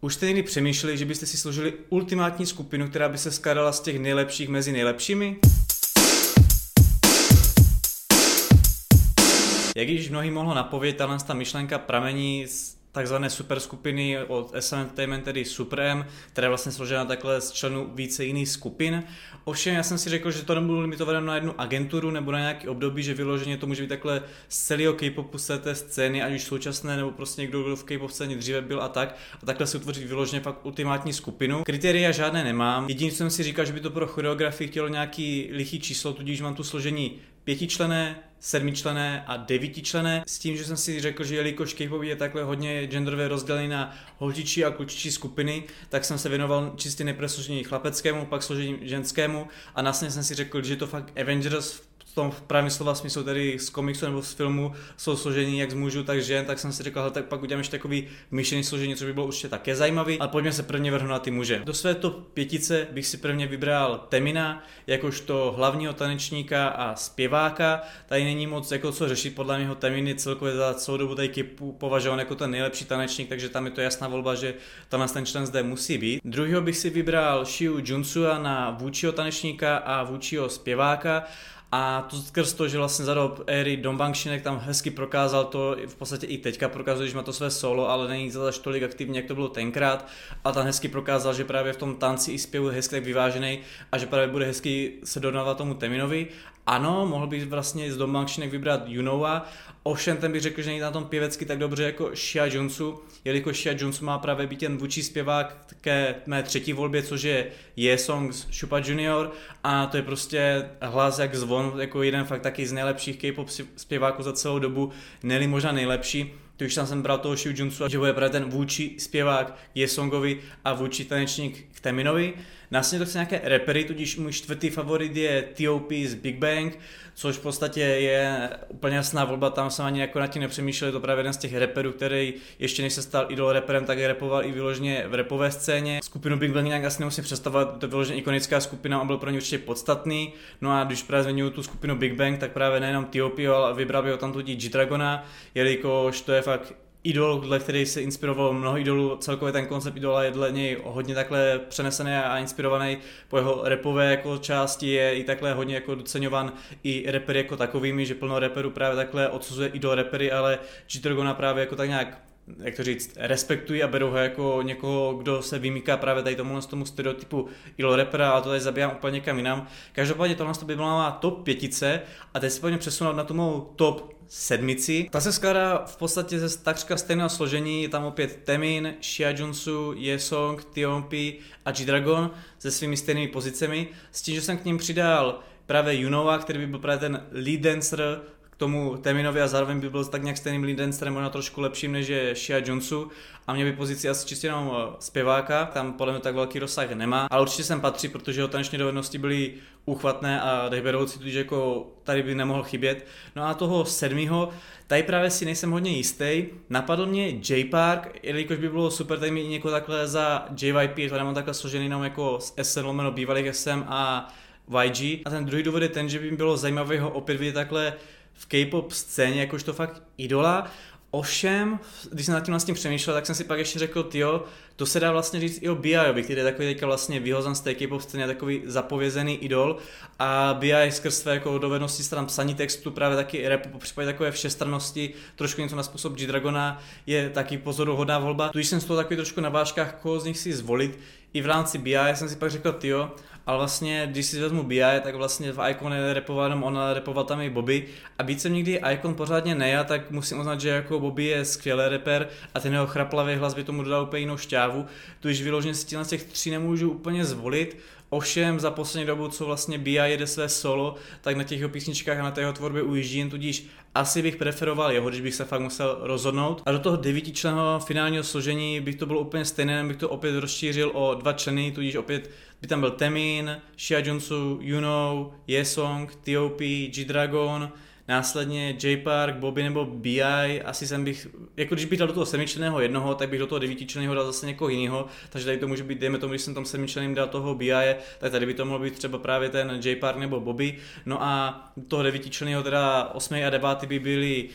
Už jste někdy přemýšleli, že byste si složili ultimátní skupinu, která by se skládala z těch nejlepších mezi nejlepšími? Jak již mnohý mohlo napovědět, ta myšlenka pramení z takzvané superskupiny od SM Entertainment, tedy Supreme, která je vlastně složena takhle z členů více jiných skupin. Ovšem já jsem si řekl, že to nebudu limitovat na jednu agenturu nebo na nějaký období, že vyloženě to může být takhle z celého K-popu z té scény, ať už současné nebo prostě někdo, kdo v K-pop scéně dříve byl a tak, a takhle si utvořit vyloženě fakt ultimátní skupinu. Kritéria žádné nemám. Jediný jsem si říkal, že by to pro choreografii chtělo nějaký lichý číslo, tudíž mám tu složení pětičlené, sedmičlené a devítičlené. S tím, že jsem si řekl, že jelikož K-pop je takhle hodně genderově rozdělený na holčičí a klučičí skupiny, tak jsem se věnoval čistě nejprve složení chlapeckému, pak složení ženskému a následně jsem si řekl, že to fakt Avengers tom pravém slova smyslu, tedy z komiksu nebo z filmu, jsou složení jak z mužů, tak žen, tak jsem si říkal, tak pak uděláme ještě takový myšlený složení, což by bylo určitě také zajímavý. Ale pojďme se prvně vrhnout na ty muže. Do své top pětice bych si prvně vybral Temina, jakožto hlavního tanečníka a zpěváka. Tady není moc jako co řešit, podle mého Teminy celkově za celou dobu tady považovan jako ten nejlepší tanečník, takže tam je to jasná volba, že tam ten člen zde musí být. Druhýho bych si vybral Shiu Junsua na vůčiho tanečníka a vůčiho zpěváka. A to skrz to, že vlastně za dob éry Dombangshinek tam hezky prokázal to, v podstatě i teďka prokazuje, že má to své solo, ale není zase tolik aktivní, jak to bylo tenkrát. A tam hezky prokázal, že právě v tom tanci i zpěvu je hezky tak vyvážený a že právě bude hezky se dodávat tomu Teminovi. Ano, mohl bych vlastně z Dombangshinek vybrat Junova, Ovšem ten bych řekl, že není na tom pěvecky tak dobře jako Shia Jonesu, jelikož Shia Jones má právě být ten vůči zpěvák ke mé třetí volbě, což je Je Song z Shupa Junior a to je prostě hlas jak zvon, jako jeden fakt taky z nejlepších K-pop zpěváků za celou dobu, neli možná nejlepší. To už tam jsem bral toho Shiu Junsu že bude právě ten vůči zpěvák Je Songovi a vůči tanečník k Teminovi. Následně to chce nějaké repery, tudíž můj čtvrtý favorit je T.O.P. z Big Bang, což v podstatě je úplně jasná volba, tam jsem ani jako na tím nepřemýšlel, je to právě jeden z těch reperů, který ještě než se stal idol reperem, tak repoval i vyloženě v repové scéně. Skupinu Big Bang nějak asi nemusím představovat, to je vyloženě ikonická skupina, on byl pro ně určitě podstatný. No a když právě zmiňuji tu skupinu Big Bang, tak právě nejenom T.O.P. ale vybral by ho tam tudí G-Dragona, jelikož to je fakt idol, dle který se inspiroval mnoho idolů, celkově ten koncept idola je dle něj hodně takhle přenesený a inspirovaný po jeho repové jako části, je i takhle hodně jako doceňovan i repery jako takovými, že plno reperů právě takhle odsuzuje idol repery, ale g právě jako tak nějak jak to říct, respektují a berou ho jako někoho, kdo se vymýká právě tady tomu, tomu stereotypu idol rapera, ale to tady zabíjám úplně někam jinam. Každopádně tohle by byla má top pětice a teď se pojďme přesunout na tu mou top sedmici. Ta se skládá v podstatě ze takřka stejného složení, je tam opět Temin, Shia Junsu, Yesong, Tionpi a G-Dragon se svými stejnými pozicemi, s tím, že jsem k ním přidal právě Junova, který by byl právě ten lead dancer tomu Teminovi a zároveň by byl tak nějak stejným lead dancerem, možná trošku lepším než je Shia Jonesu a mě by pozici asi čistě jenom eh, zpěváka, tam podle mě tak velký rozsah nemá, ale určitě sem patří, protože jeho taneční dovednosti byly uchvatné a dechberoucí, tudíž jako tady by nemohl chybět. No a toho sedmého, tady právě si nejsem hodně jistý, napadl mě J Park, jelikož by bylo super tady mít někoho takhle za JYP, to nemám takhle složený jenom jako s SN lomeno bývalých SM a YG. A ten druhý důvod je ten, že by bylo zajímavé ho opět vidět takhle v K-pop scéně jakožto fakt idola. Ovšem, když jsem nad tím vlastně přemýšlel, tak jsem si pak ještě řekl, jo, to se dá vlastně říct i o B.I.ovi, který je takový teďka vlastně vyhozen z té K-pop scény, takový zapovězený idol a B.I. skrz své jako dovednosti stran psaní textu, právě taky rap, po případě takové všestrannosti, trošku něco na způsob G-Dragona, je taky pozoruhodná volba. Tu jsem z toho takový trošku na vážkách, koho z nich si zvolit. I v rámci B.I. jsem si pak řekl, jo, ale vlastně, když si vezmu BI, tak vlastně v Icon repoval jenom on, repoval tam i Bobby. A být jsem nikdy Icon pořádně neja, tak musím uznat, že jako Bobby je skvělý reper a ten jeho chraplavý hlas by tomu dodal úplně jinou šťávu, tu již vyloženě si z těch tří nemůžu úplně zvolit, Ovšem za poslední dobu, co vlastně Bia jede své solo, tak na těch jeho písničkách a na té jeho tvorbě ujíždím, tudíž asi bych preferoval jeho, když bych se fakt musel rozhodnout. A do toho devítičlenného finálního složení bych to bylo úplně stejné, bych to opět rozšířil o dva členy, tudíž opět by tam byl Temin, Shia Junsu, Yuno, Yesong, T.O.P., G-Dragon, následně J Park, Bobby nebo BI, asi jsem bych, jako když bych dal do toho semičleného jednoho, tak bych do toho devítičleného dal zase někoho jiného, takže tady to může být, dejme tomu, když jsem tam semičleným dal toho BI, tak tady by to mohlo být třeba právě ten J Park nebo Bobby, no a toho devítičleného teda osmý a devátý by byli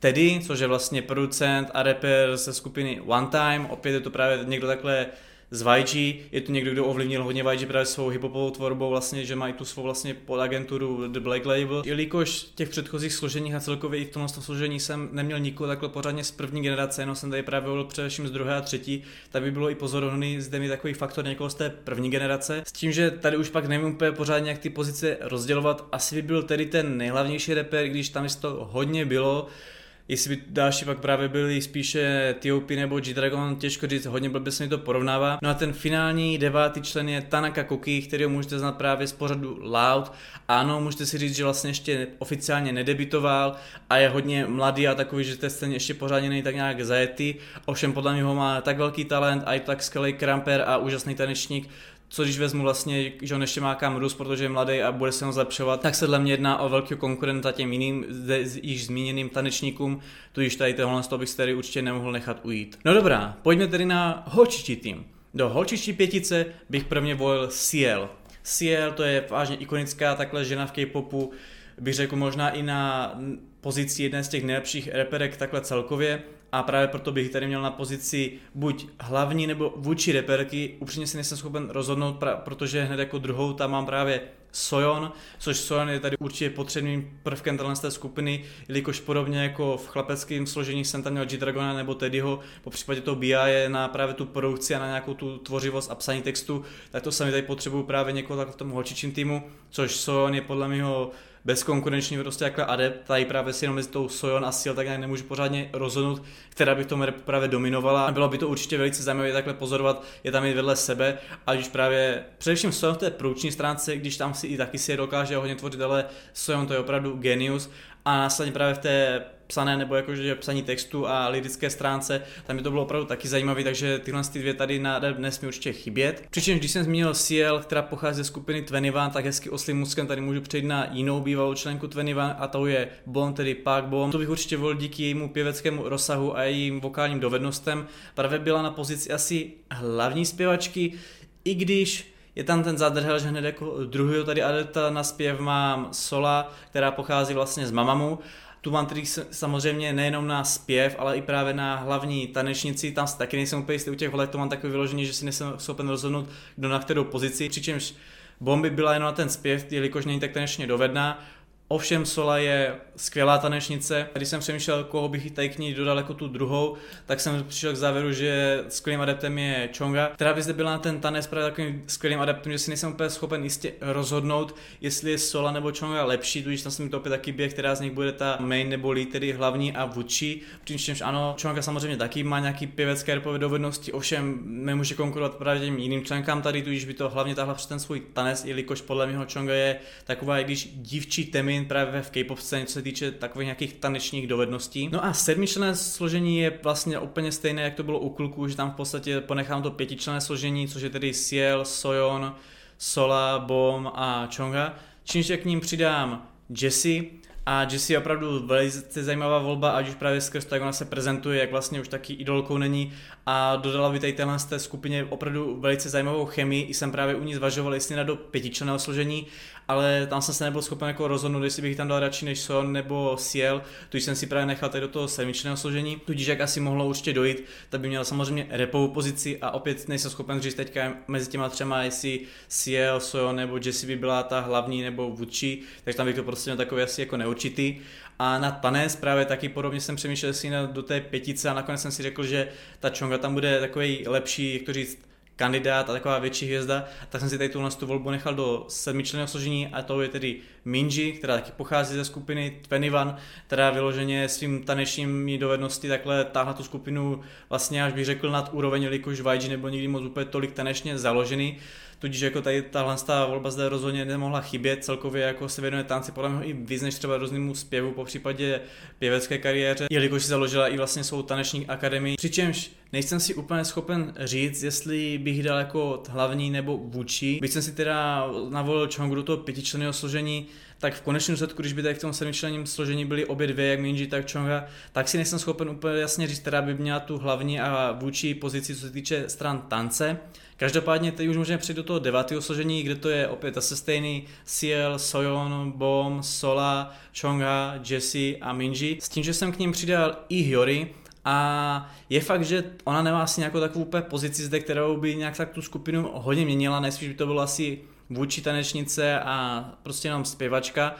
Teddy, což je vlastně producent a rapper ze skupiny One Time, opět je to právě někdo takhle z YG, je to někdo, kdo ovlivnil hodně YG právě svou hiphopovou tvorbou, vlastně, že mají tu svou vlastně podagenturu The Black Label. Jelikož těch předchozích složeních a celkově i v tomhle složení jsem neměl nikoho takhle pořádně z první generace, jenom jsem tady právě volil především z druhé a třetí, tak by bylo i pozorovný zde mi takový faktor někoho z té první generace. S tím, že tady už pak nevím úplně pořádně, jak ty pozice rozdělovat, asi by byl tedy ten nejhlavnější rapper, když tam to hodně bylo, jestli by další pak právě byli spíše T.O.P. nebo G-Dragon, těžko říct, hodně blbě se mi to porovnává. No a ten finální devátý člen je Tanaka Koki, který můžete znát právě z pořadu Loud. Ano, můžete si říct, že vlastně ještě oficiálně nedebitoval a je hodně mladý a takový, že ten scéně ještě pořádně není tak nějak zajetý. Ovšem podle mě ho má tak velký talent a je tak skvělý kramper a úžasný tanečník, co když vezmu vlastně, že on ještě má kam růst, protože je mladý a bude se ho zlepšovat, tak se dle mě jedná o velkého konkurenta těm jiným, zde již zmíněným tanečníkům, tudíž tady tohle toho bych se tady určitě nemohl nechat ujít. No dobrá, pojďme tedy na holčičí tým. Do holčičí pětice bych prvně volil Ciel. Ciel to je vážně ikonická takhle žena v K-popu, bych řekl možná i na pozici jedné z těch nejlepších reperek takhle celkově a právě proto bych tady měl na pozici buď hlavní nebo vůči reperky. Upřímně si nejsem schopen rozhodnout, protože hned jako druhou tam mám právě Sojon, což Sojon je tady určitě potřebným prvkem té skupiny, jelikož podobně jako v chlapeckém složení jsem tam měl G-Dragona nebo Teddyho, po případě toho BI je na právě tu produkci a na nějakou tu tvořivost a psaní textu, tak to sami tady potřebuju právě někoho tak v tom holčičím týmu, což Sojon je podle mého bezkonkurenční prostě jako adept, tady právě si jenom mezi tou Sojon a Seal tak nějak nemůžu pořádně rozhodnout, která by v tom repu právě dominovala. A bylo by to určitě velice zajímavé takhle pozorovat, je tam i vedle sebe, a když právě především Sojon v té průční stránce, když tam si i taky si je dokáže hodně tvořit, ale Sojon to je opravdu genius a následně právě v té psané nebo jakože psaní textu a lirické stránce, tam by to bylo opravdu taky zajímavé, takže tyhle ty dvě tady na nesmí určitě chybět. Přičemž když jsem zmínil CL, která pochází ze skupiny Tvenivan, tak hezky oslým muskem tady můžu přejít na jinou bývalou členku Tvenivan a to je Bon, tedy Park Bon. To bych určitě volil díky jejímu pěveckému rozsahu a jejím vokálním dovednostem. Právě byla na pozici asi hlavní zpěvačky, i když je tam ten zadrhel, že hned jako druhý tady adepta na zpěv mám Sola, která pochází vlastně z Mamamu tu mám samozřejmě nejenom na zpěv, ale i právě na hlavní tanečnici, tam taky nejsem úplně jistý u těch holek, to mám takový vyložený, že si nejsem schopen rozhodnout, kdo na kterou pozici, přičemž Bomby byla jenom na ten zpěv, jelikož není tak tanečně dovedná, Ovšem Sola je skvělá tanečnice. Když jsem přemýšlel, koho bych tady k ní dodal jako tu druhou, tak jsem přišel k závěru, že skvělým adeptem je Chonga, která by zde byla na ten tanec právě takovým skvělým adeptem, že si nejsem úplně schopen jistě rozhodnout, jestli je Sola nebo Chonga lepší, tudíž tam se mi to opět taky běh, která z nich bude ta main nebo lead, tedy hlavní a vůči. Přičemž ano, Chonga samozřejmě taky má nějaký pěvecké repové dovednosti, ovšem nemůže konkurovat právě těm jiným členkám tady, tudíž by to hlavně tahla přes ten svůj tanec, jelikož podle mě Chonga je taková, i když dívčí temin Green právě v K-pop scéně, co se týče takových nějakých tanečních dovedností. No a sedmičlenné složení je vlastně úplně stejné, jak to bylo u kluků, že tam v podstatě ponechám to pětičlenné složení, což je tedy Ciel, Soyon, Sola, Bom a Chonga. Čímž k ním přidám Jessie, a Jessie je opravdu velice zajímavá volba, ať už právě skrz to, jak ona se prezentuje, jak vlastně už taky idolkou není. A dodala by tady téhle z té skupině opravdu velice zajímavou chemii. I jsem právě u ní zvažoval, jestli na do pětičlenného složení, ale tam jsem se nebyl schopen jako rozhodnout, jestli bych tam dal radši než Son nebo Ciel, tudíž jsem si právě nechal tady do toho sedmičného složení, tudíž jak asi mohlo určitě dojít, tak by měl samozřejmě repovou pozici. A opět nejsem schopen říct teďka mezi těma třema, jestli Ciel, Son nebo Jessie by byla ta hlavní nebo vůči, takže tam bych to prostě měl takový asi jako neurčitý. A na Tanes právě taky podobně jsem přemýšlel si do té pětice a nakonec jsem si řekl, že ta Chonga tam bude takový lepší, jak to říct, kandidát a taková větší hvězda, tak jsem si tady tuhle tu volbu nechal do sedmičlenného složení a to je tedy Minji, která taky pochází ze skupiny Tvenivan, která vyloženě svým tanečními dovednosti takhle táhla tu skupinu vlastně až bych řekl nad úroveň, jelikož YG nebo nikdy moc úplně tolik tanečně založený. Tudíž jako tady tahle ta volba zde rozhodně nemohla chybět, celkově jako se věnuje tanci podle mě i víc než třeba různému zpěvu, po případě pěvecké kariéře, jelikož si založila i vlastně svou taneční akademii. Přičemž nejsem si úplně schopen říct, jestli bych dal jako hlavní nebo vůči. Byť jsem si teda navolil Chongru toho pětičlenného složení, tak v konečném důsledku, když by tady v tom sedmičlenním složení byly obě dvě, jak Minji, tak Chonga, tak si nejsem schopen úplně jasně říct, která by měla tu hlavní a vůči pozici, co se týče stran tance. Každopádně teď už můžeme přijít do toho devátého složení, kde to je opět asi stejný Ciel, Soyon, Bom, Sola, Chonga, Jesse a Minji. S tím, že jsem k ním přidal i Hyori, a je fakt, že ona nemá asi nějakou takovou úplně pozici zde, kterou by nějak tak tu skupinu hodně měnila, nejspíš by to bylo asi vůči tanečnice a prostě jenom zpěvačka.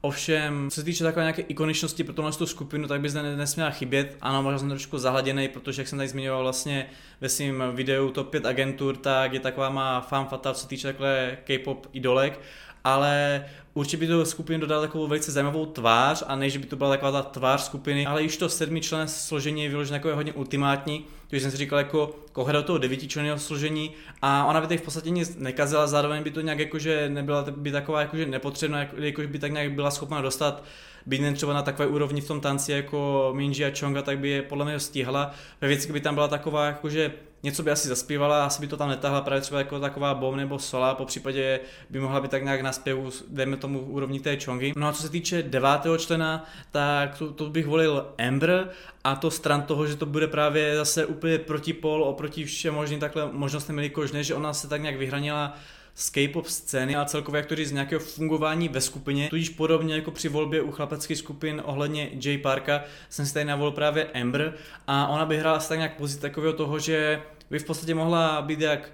Ovšem, co se týče takové nějaké ikoničnosti pro tohle skupinu, tak by zde nesměla chybět. Ano, možná jsem trošku zahladěný, protože jak jsem tady zmiňoval vlastně ve svém videu Top 5 agentur, tak je taková má fan fatal, co se týče takhle K-pop idolek ale určitě by to skupinu dodal takovou velice zajímavou tvář a než by to byla taková ta tvář skupiny, ale již to sedmi člen složení je vyložené jako je hodně ultimátní, takže jsem si říkal jako koho do toho devítičlenného složení a ona by tady v podstatě nic nekazila, zároveň by to nějak jakože nebyla by taková jakože nepotřebná, jakože by tak nějak byla schopna dostat být jen třeba na takové úrovni v tom tanci jako Minji a Chonga, tak by je podle mě stihla. Ve věci by tam byla taková jakože něco by asi zaspívala, asi by to tam netahla právě třeba jako taková bom nebo sola, po případě by mohla být tak nějak na zpěvu, dejme tomu úrovni té čongy. No a co se týče devátého člena, tak to, to bych volil Ember a to stran toho, že to bude právě zase úplně protipol oproti všem možným takhle možnostem, jelikož ne, že ona se tak nějak vyhranila z K-pop scény a celkově jak to říct, z nějakého fungování ve skupině. Tudíž podobně jako při volbě u chlapeckých skupin ohledně J Parka jsem si tady navolil právě Amber a ona by hrála tak nějak pozici takového toho, že by v podstatě mohla být jak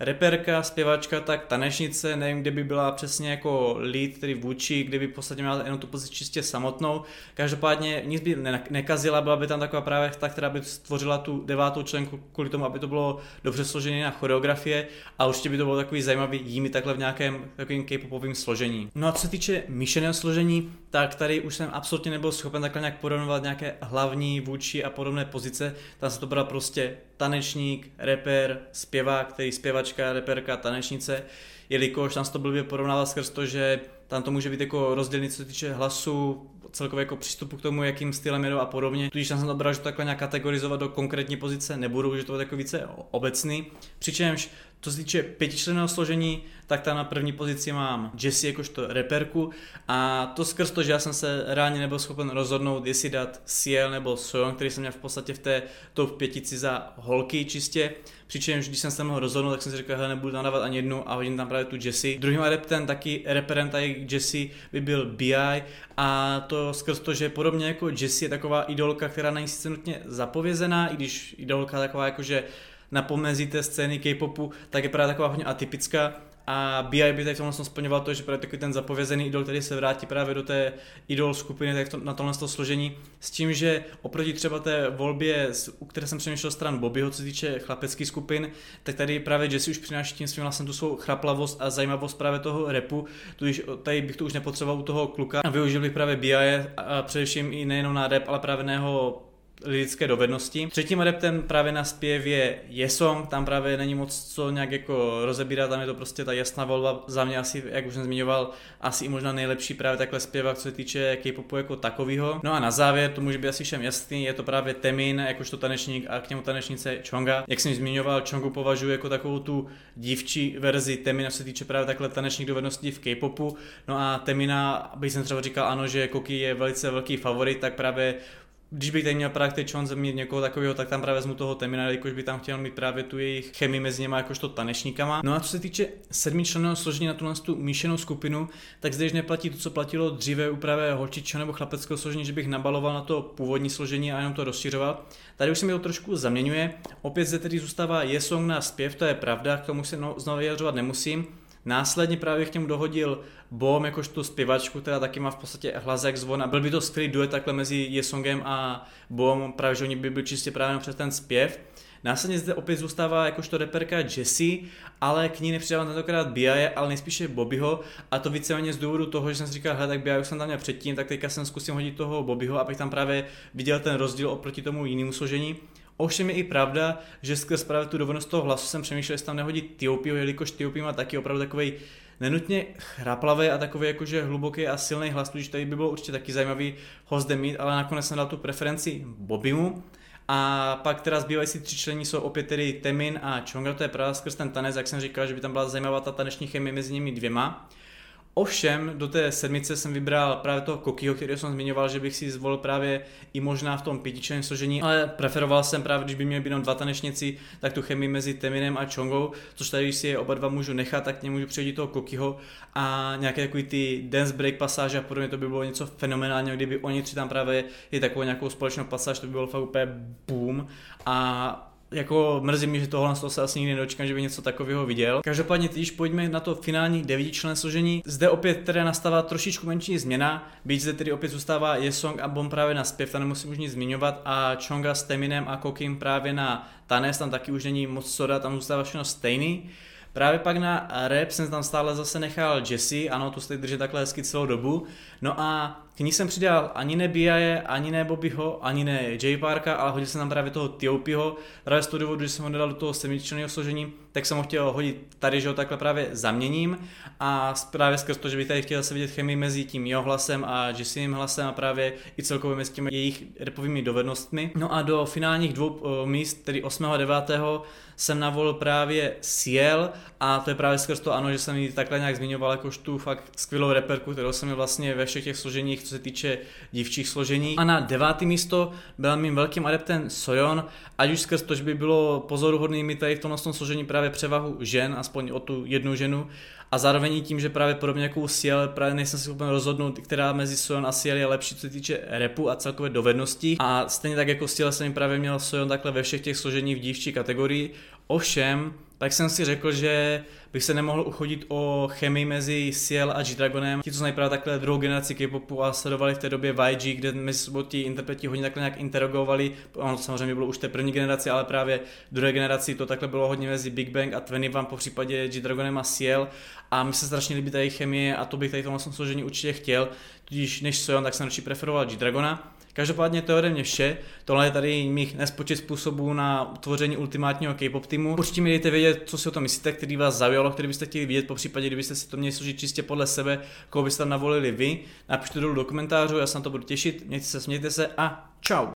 reperka, zpěvačka, tak tanečnice, nevím, kde by byla přesně jako lead, tedy vůči, kde by v podstatě měla jenom tu pozici čistě samotnou. Každopádně nic by nekazila, byla by tam taková právě ta, která by stvořila tu devátou členku kvůli tomu, aby to bylo dobře složené na choreografie a určitě by to bylo takový zajímavý jími takhle v nějakém takovým k-popovým složení. No a co se týče míšeného složení, tak tady už jsem absolutně nebyl schopen takhle nějak porovnovat nějaké hlavní, vůči a podobné pozice. Tam se to byla prostě tanečník, reper, zpěvák, který zpěvačka, reperka, tanečnice, jelikož tam se to blbě porovnává skrz to, že tam to může být jako rozdělený, co se týče hlasu, celkově jako přístupu k tomu, jakým stylem jedou a podobně. Tudíž tam jsem to že to takhle nějak kategorizovat do konkrétní pozice nebudu, že to je jako více obecný. Přičemž co se týče pětičlenného složení, tak tam na první pozici mám Jessie jakožto reperku. A to skrz to, že já jsem se reálně nebyl schopen rozhodnout, jestli dát Ciel nebo Soyeon, který jsem měl v podstatě v té top pětici za holky čistě, přičemž když jsem se mohl rozhodnout, tak jsem si řekl, že nebudu tam dávat ani jednu a hodím tam právě tu Jessie. Druhým adeptem taky reperem tady Jessie by byl BI a to skrz to, že podobně jako Jessie je taková idolka, která není sice nutně zapovězená, i když idolka taková jakože na pomezí té scény K-popu, tak je právě taková hodně atypická a BI by tady v tomhle splňoval to, že právě takový ten zapovězený idol, který se vrátí právě do té idol skupiny, tak to, na tomhle to složení, s tím, že oproti třeba té volbě, u které jsem přemýšlel stran Bobbyho, co se týče chlapeckých skupin, tak tady právě Jesse už přináší tím svým vlastně tu svou chraplavost a zajímavost právě toho repu, tudíž tady bych to už nepotřeboval u toho kluka. A využil bych právě BI a především i nejenom na rap, ale právě na jeho lidské dovednosti. Třetím adeptem právě na zpěv je Yesong, tam právě není moc co nějak jako rozebírat, tam je to prostě ta jasná volba za mě asi, jak už jsem zmiňoval, asi i možná nejlepší právě takhle zpěvák, co se týče K-popu jako takového. No a na závěr, to může být asi všem jasný, je to právě Temin, jakožto tanečník a k němu tanečnice Chonga. Jak jsem zmiňoval, Chongu považuji jako takovou tu dívčí verzi Temina, co se týče právě takhle tanečních dovedností v K-popu. No a Temina, aby jsem třeba říkal ano, že Koki je velice velký favorit, tak právě když bych tady měl právě teď chance mít někoho takového, tak tam právě vezmu toho Temina, jakož by tam chtěl mít právě tu jejich chemii mezi něma jakožto tanečníkama. No a co se týče sedmičlenného složení na tu, tu míšenou skupinu, tak zde již neplatí to, co platilo dříve u právě holčičeho nebo chlapeckého složení, že bych nabaloval na to původní složení a jenom to rozšiřoval. Tady už se mi to trošku zaměňuje. Opět zde tedy zůstává je song na zpěv, to je pravda, k tomu se no, znovu vyjadřovat nemusím. Následně právě k němu dohodil Bom, jakož tu zpěvačku, která taky má v podstatě hlas jak zvon a byl by to skvělý duet takhle mezi Yesongem a Bom, právě že oni by byli čistě právě přes ten zpěv. Následně zde opět zůstává jakožto reperka Jessie, ale k ní nepřidávám tentokrát Biaje, ale nejspíše Bobbyho a to víceméně z důvodu toho, že jsem si říkal, hele, tak Biaje už jsem tam měl předtím, tak teďka jsem zkusím hodit toho Bobbyho, abych tam právě viděl ten rozdíl oproti tomu jinému složení. Ovšem je i pravda, že skrz právě tu dovednost toho hlasu jsem přemýšlel, jestli tam nehodit Tiopio, jelikož Tiopio má taky opravdu takový nenutně chraplavý a takový jakože hluboký a silný hlas, tudíž tady by bylo určitě taky zajímavý host mít, ale nakonec jsem dal tu preferenci Bobimu. A pak teda zbývající tři člení jsou opět tedy Temin a Chonga, to je právě skrz ten tanec, jak jsem říkal, že by tam byla zajímavá ta taneční chemie mezi nimi dvěma. Ovšem do té sedmice jsem vybral právě toho Kokiho, který jsem zmiňoval, že bych si zvolil právě i možná v tom pětičleném složení, ale preferoval jsem právě, když by měli být jenom dva tanečníci, tak tu chemii mezi Teminem a Chongou, což tady, když si je oba dva můžu nechat, tak mě můžu přejít toho Kokiho a nějaké takový ty dance break pasáže a podobně, to by bylo něco fenomenálního, kdyby oni tři tam právě je takovou nějakou společnou pasáž, to by bylo fakt úplně boom. A jako mrzí mi, že tohle z toho se asi nikdy nedočkám, že by něco takového viděl. Každopádně když pojďme na to finální devítičlenné složení. Zde opět teda nastává trošičku menší změna, byť zde tedy opět zůstává Yesong a Bom právě na zpěv, tam nemusím už nic zmiňovat a Chonga s Teminem a Kokim právě na tanec, tam taky už není moc soda, tam zůstává všechno stejný. Právě pak na rap jsem tam stále zase nechal Jesse, ano, tu jste držet takhle hezky celou dobu. No a k ní jsem přidal ani ne Biaje, ani ne Bobbyho, ani ne J Parka, ale hodil jsem tam právě toho Tiopyho. Právě z toho důvodu, že jsem ho dal do toho semičlenného složení, tak jsem ho chtěl hodit tady, že ho takhle právě zaměním a právě skrz to, že bych tady chtěl se vidět chemii mezi tím jeho hlasem a Jessiným hlasem a právě i celkově mezi těmi jejich repovými dovednostmi. No a do finálních dvou uh, míst, tedy 8. a 9. jsem navolil právě Ciel a to je právě skrz to ano, že jsem ji takhle nějak zmiňoval jakož tu fakt skvělou reperku, kterou jsem měl vlastně ve všech těch složeních, co se týče dívčích složení. A na devátý místo byl mým velkým adeptem Sojon, ať už skrz to, že by bylo pozoruhodný mít tady v tomhle složení právě převahu žen, aspoň o tu jednu ženu, a zároveň tím, že právě podobně jako u Ciel, právě nejsem si schopen rozhodnout, která mezi Sojon a Ciel je lepší, co se týče repu a celkové dovedností. A stejně tak jako Ciel jsem právě měl Sojon takhle ve všech těch složení v dívčí kategorii. Ovšem, tak jsem si řekl, že bych se nemohl uchodit o chemii mezi Ciel a G-Dragonem. Ti, co znají právě takhle druhou generaci K-popu a sledovali v té době YG, kde mezi sebou ti interpreti hodně takhle nějak interagovali. Ono samozřejmě bylo už té první generaci, ale právě druhé generaci to takhle bylo hodně mezi Big Bang a Twenty One, po případě G-Dragonem a Ciel. A mi se strašně líbí ta jejich chemie a to bych tady tomhle složení určitě chtěl. Tudíž než Soyon, tak jsem radši preferoval G-Dragona. Každopádně to je ode mě vše. Tohle je tady mých nespočet způsobů na utvoření ultimátního K-pop týmu. Určitě mi dejte vědět, co si o tom myslíte, který vás zaujalo, který byste chtěli vidět, po případě, kdybyste si to měli složit čistě podle sebe, koho byste tam navolili vy. Napište dolů do komentářů, já se na to budu těšit. Mějte se, smějte se a čau.